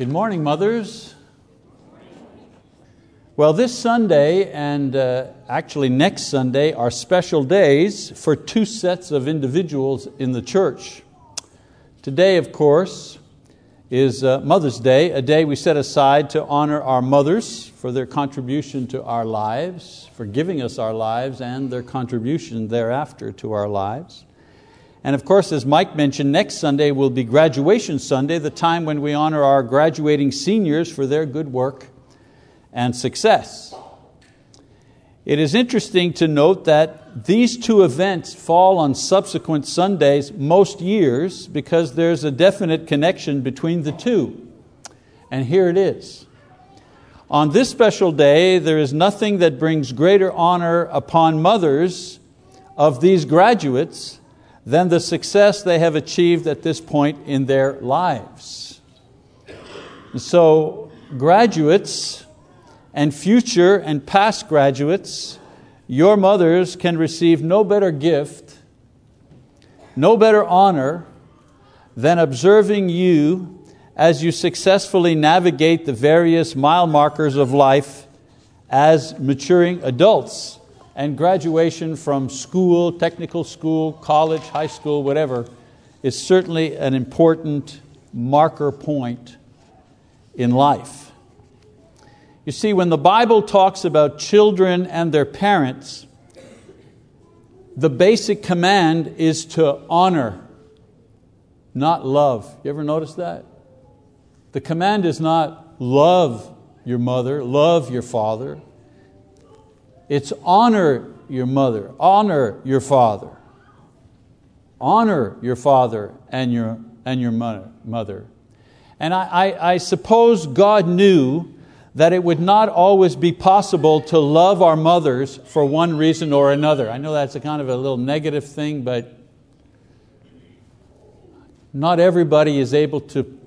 Good morning, mothers. Well, this Sunday and uh, actually next Sunday are special days for two sets of individuals in the church. Today, of course, is uh, Mother's Day, a day we set aside to honor our mothers for their contribution to our lives, for giving us our lives, and their contribution thereafter to our lives. And of course, as Mike mentioned, next Sunday will be Graduation Sunday, the time when we honor our graduating seniors for their good work and success. It is interesting to note that these two events fall on subsequent Sundays most years because there's a definite connection between the two. And here it is. On this special day, there is nothing that brings greater honor upon mothers of these graduates than the success they have achieved at this point in their lives. So, graduates and future and past graduates, your mothers can receive no better gift, no better honor than observing you as you successfully navigate the various mile markers of life as maturing adults and graduation from school, technical school, college, high school, whatever, is certainly an important marker point in life. You see, when the Bible talks about children and their parents, the basic command is to honor, not love. You ever notice that? The command is not love your mother, love your father. It's honor your mother, honor your father. Honor your father and your, and your mother. And I, I, I suppose God knew that it would not always be possible to love our mothers for one reason or another. I know that's a kind of a little negative thing, but not everybody is able to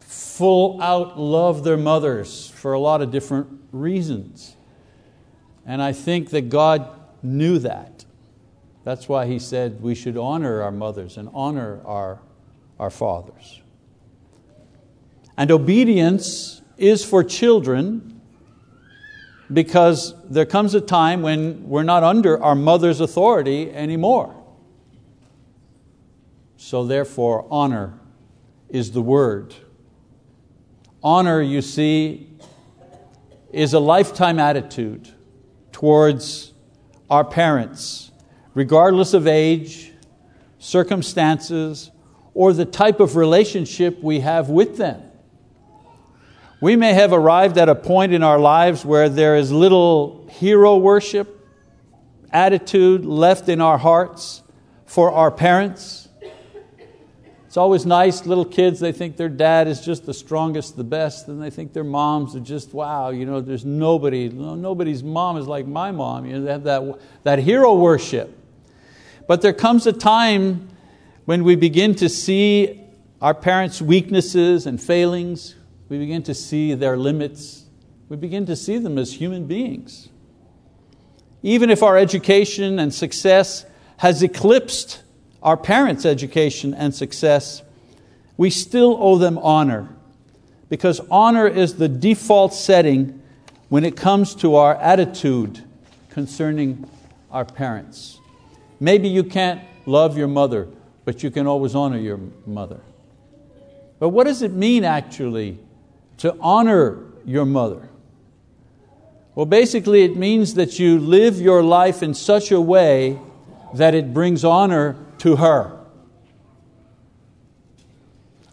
full out love their mothers for a lot of different reasons. And I think that God knew that. That's why He said we should honor our mothers and honor our, our fathers. And obedience is for children because there comes a time when we're not under our mother's authority anymore. So, therefore, honor is the word. Honor, you see, is a lifetime attitude towards our parents, regardless of age, circumstances, or the type of relationship we have with them. We may have arrived at a point in our lives where there is little hero worship attitude left in our hearts for our parents. It's always nice, little kids, they think their dad is just the strongest, the best, and they think their moms are just, wow, you know, there's nobody, nobody's mom is like my mom. You know, they have that, that hero worship. But there comes a time when we begin to see our parents' weaknesses and failings, we begin to see their limits, we begin to see them as human beings. Even if our education and success has eclipsed our parents' education and success, we still owe them honor because honor is the default setting when it comes to our attitude concerning our parents. Maybe you can't love your mother, but you can always honor your mother. But what does it mean actually to honor your mother? Well, basically, it means that you live your life in such a way that it brings honor to her.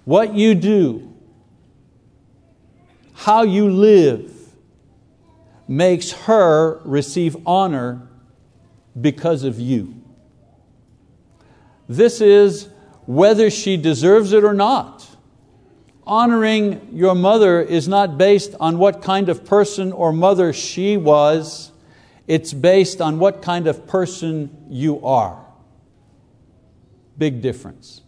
What you do, how you live, makes her receive honor because of you. This is whether she deserves it or not. Honoring your mother is not based on what kind of person or mother she was, it's based on what kind of person you are. Big difference.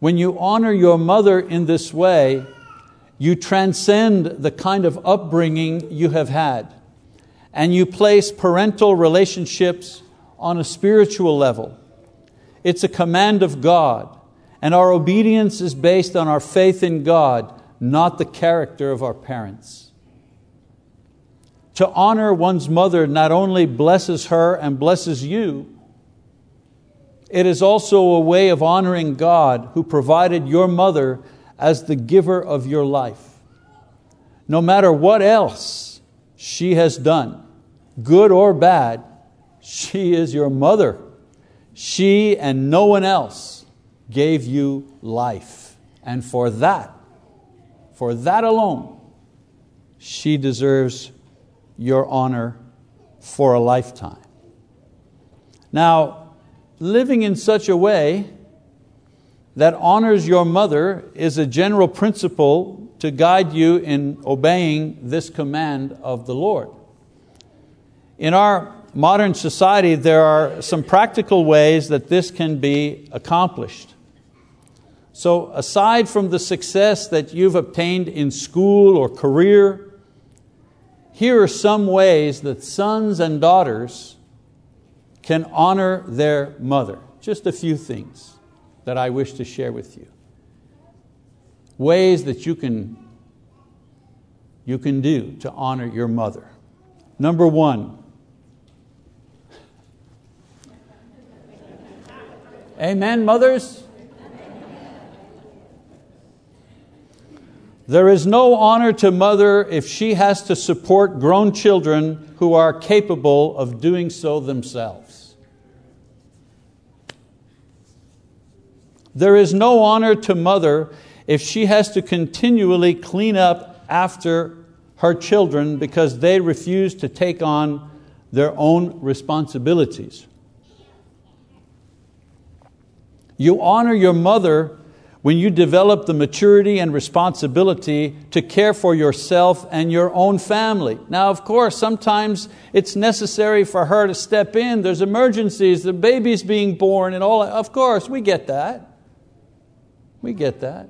When you honor your mother in this way, you transcend the kind of upbringing you have had, and you place parental relationships on a spiritual level. It's a command of God, And our obedience is based on our faith in God, not the character of our parents. To honor one's mother not only blesses her and blesses you, it is also a way of honoring God who provided your mother as the giver of your life. No matter what else she has done, good or bad, she is your mother. She and no one else gave you life. And for that, for that alone, she deserves your honor for a lifetime. Now, living in such a way that honors your mother is a general principle to guide you in obeying this command of the Lord. In our modern society, there are some practical ways that this can be accomplished. So, aside from the success that you've obtained in school or career, here are some ways that sons and daughters can honor their mother. Just a few things that I wish to share with you. Ways that you can, you can do to honor your mother. Number one, Amen, mothers? There is no honor to mother if she has to support grown children who are capable of doing so themselves. There is no honor to mother if she has to continually clean up after her children because they refuse to take on their own responsibilities. You honor your mother when you develop the maturity and responsibility to care for yourself and your own family. Now, of course, sometimes it's necessary for her to step in. There's emergencies, the baby's being born, and all. Of course, we get that. We get that.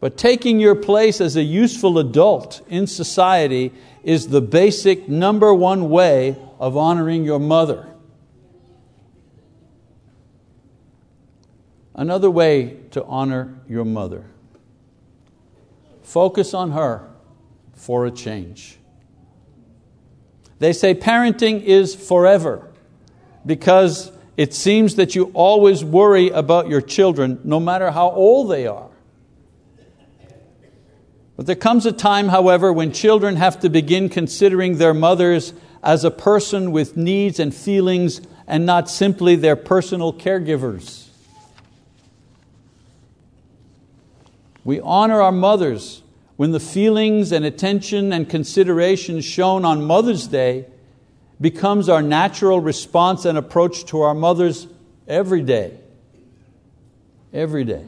But taking your place as a useful adult in society is the basic number one way of honoring your mother. Another way to honor your mother focus on her for a change. They say parenting is forever because it seems that you always worry about your children no matter how old they are. But there comes a time, however, when children have to begin considering their mothers as a person with needs and feelings and not simply their personal caregivers. We honor our mothers when the feelings and attention and consideration shown on Mother's Day becomes our natural response and approach to our mothers every day. Every day.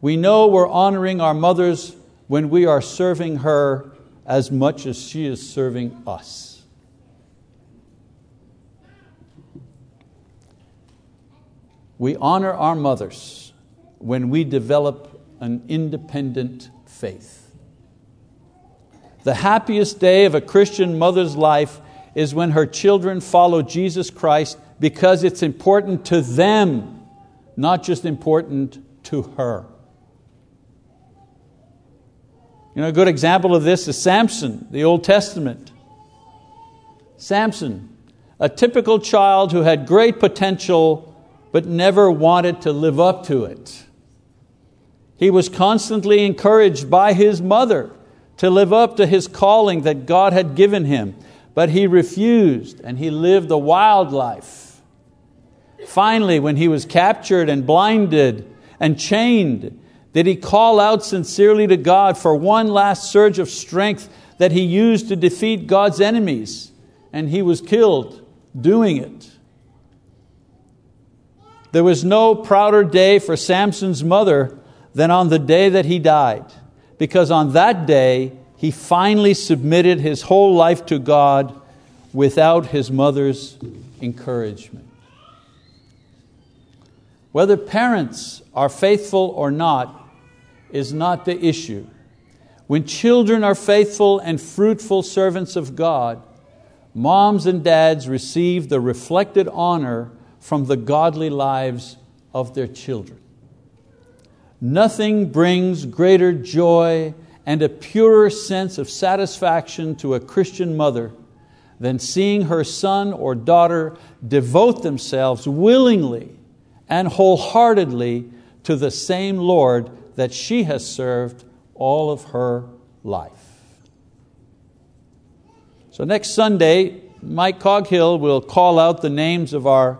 We know we're honoring our mothers when we are serving her as much as she is serving us. We honor our mothers when we develop an independent faith. The happiest day of a Christian mother's life is when her children follow Jesus Christ because it's important to them, not just important to her. You know, a good example of this is Samson, the Old Testament. Samson, a typical child who had great potential but never wanted to live up to it. He was constantly encouraged by his mother to live up to his calling that God had given him, but he refused and he lived a wild life. Finally, when he was captured and blinded and chained, did he call out sincerely to God for one last surge of strength that he used to defeat God's enemies, and he was killed doing it. There was no prouder day for Samson's mother than on the day that he died, because on that day he finally submitted his whole life to God without his mother's encouragement. Whether parents are faithful or not is not the issue. When children are faithful and fruitful servants of God, moms and dads receive the reflected honor from the godly lives of their children. Nothing brings greater joy and a purer sense of satisfaction to a Christian mother than seeing her son or daughter devote themselves willingly and wholeheartedly to the same Lord that she has served all of her life. So, next Sunday, Mike Coghill will call out the names of our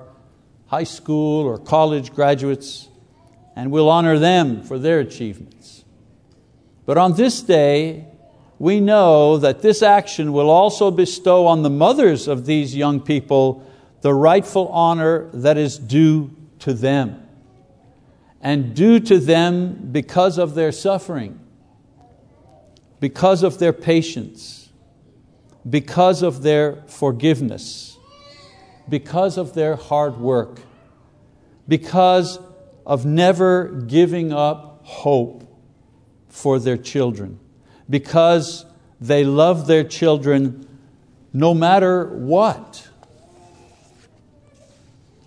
high school or college graduates and we'll honor them for their achievements. But on this day, we know that this action will also bestow on the mothers of these young people the rightful honor that is due to them, and due to them because of their suffering, because of their patience, because of their forgiveness, because of their hard work, because of never giving up hope for their children, because they love their children no matter what.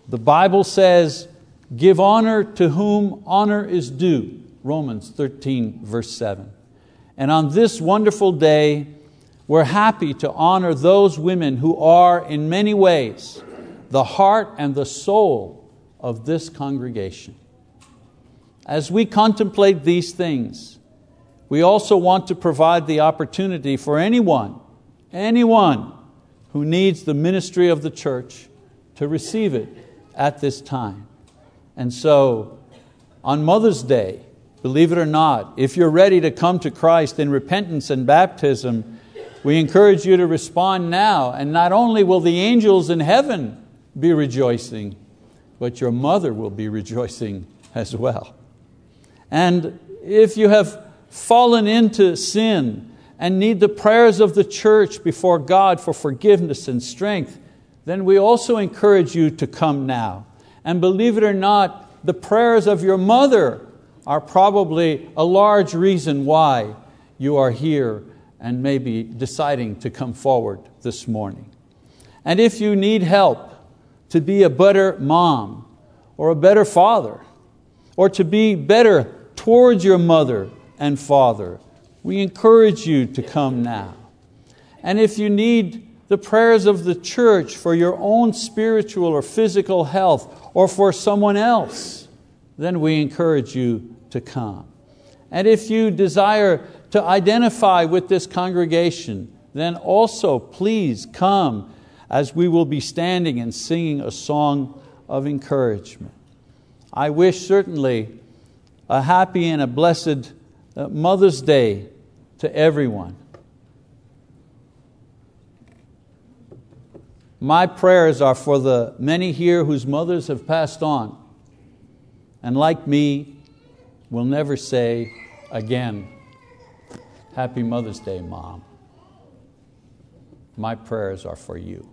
The Bible says, Give honor to whom honor is due, Romans 13, verse 7. And on this wonderful day, we're happy to honor those women who are, in many ways, the heart and the soul of this congregation. As we contemplate these things, we also want to provide the opportunity for anyone, anyone who needs the ministry of the church to receive it at this time. And so, on Mother's Day, believe it or not, if you're ready to come to Christ in repentance and baptism, we encourage you to respond now. And not only will the angels in heaven be rejoicing, but your mother will be rejoicing as well. And if you have fallen into sin and need the prayers of the church before God for forgiveness and strength, then we also encourage you to come now. And believe it or not, the prayers of your mother are probably a large reason why you are here and maybe deciding to come forward this morning. And if you need help to be a better mom or a better father, or to be better towards your mother and father, we encourage you to come now. And if you need the prayers of the church for your own spiritual or physical health or for someone else, then we encourage you to come. And if you desire to identify with this congregation, then also please come as we will be standing and singing a song of encouragement. I wish certainly a happy and a blessed uh, Mother's Day to everyone. My prayers are for the many here whose mothers have passed on, and like me, will never say again, Happy Mother's Day, Mom. My prayers are for you,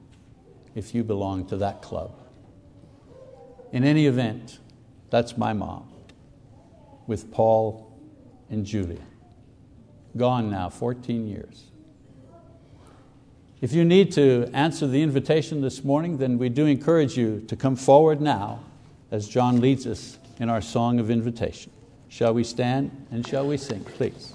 if you belong to that club. In any event, that's my mom with Paul and Julia. Gone now, 14 years. If you need to answer the invitation this morning, then we do encourage you to come forward now as John leads us in our song of invitation. Shall we stand and shall we sing, please?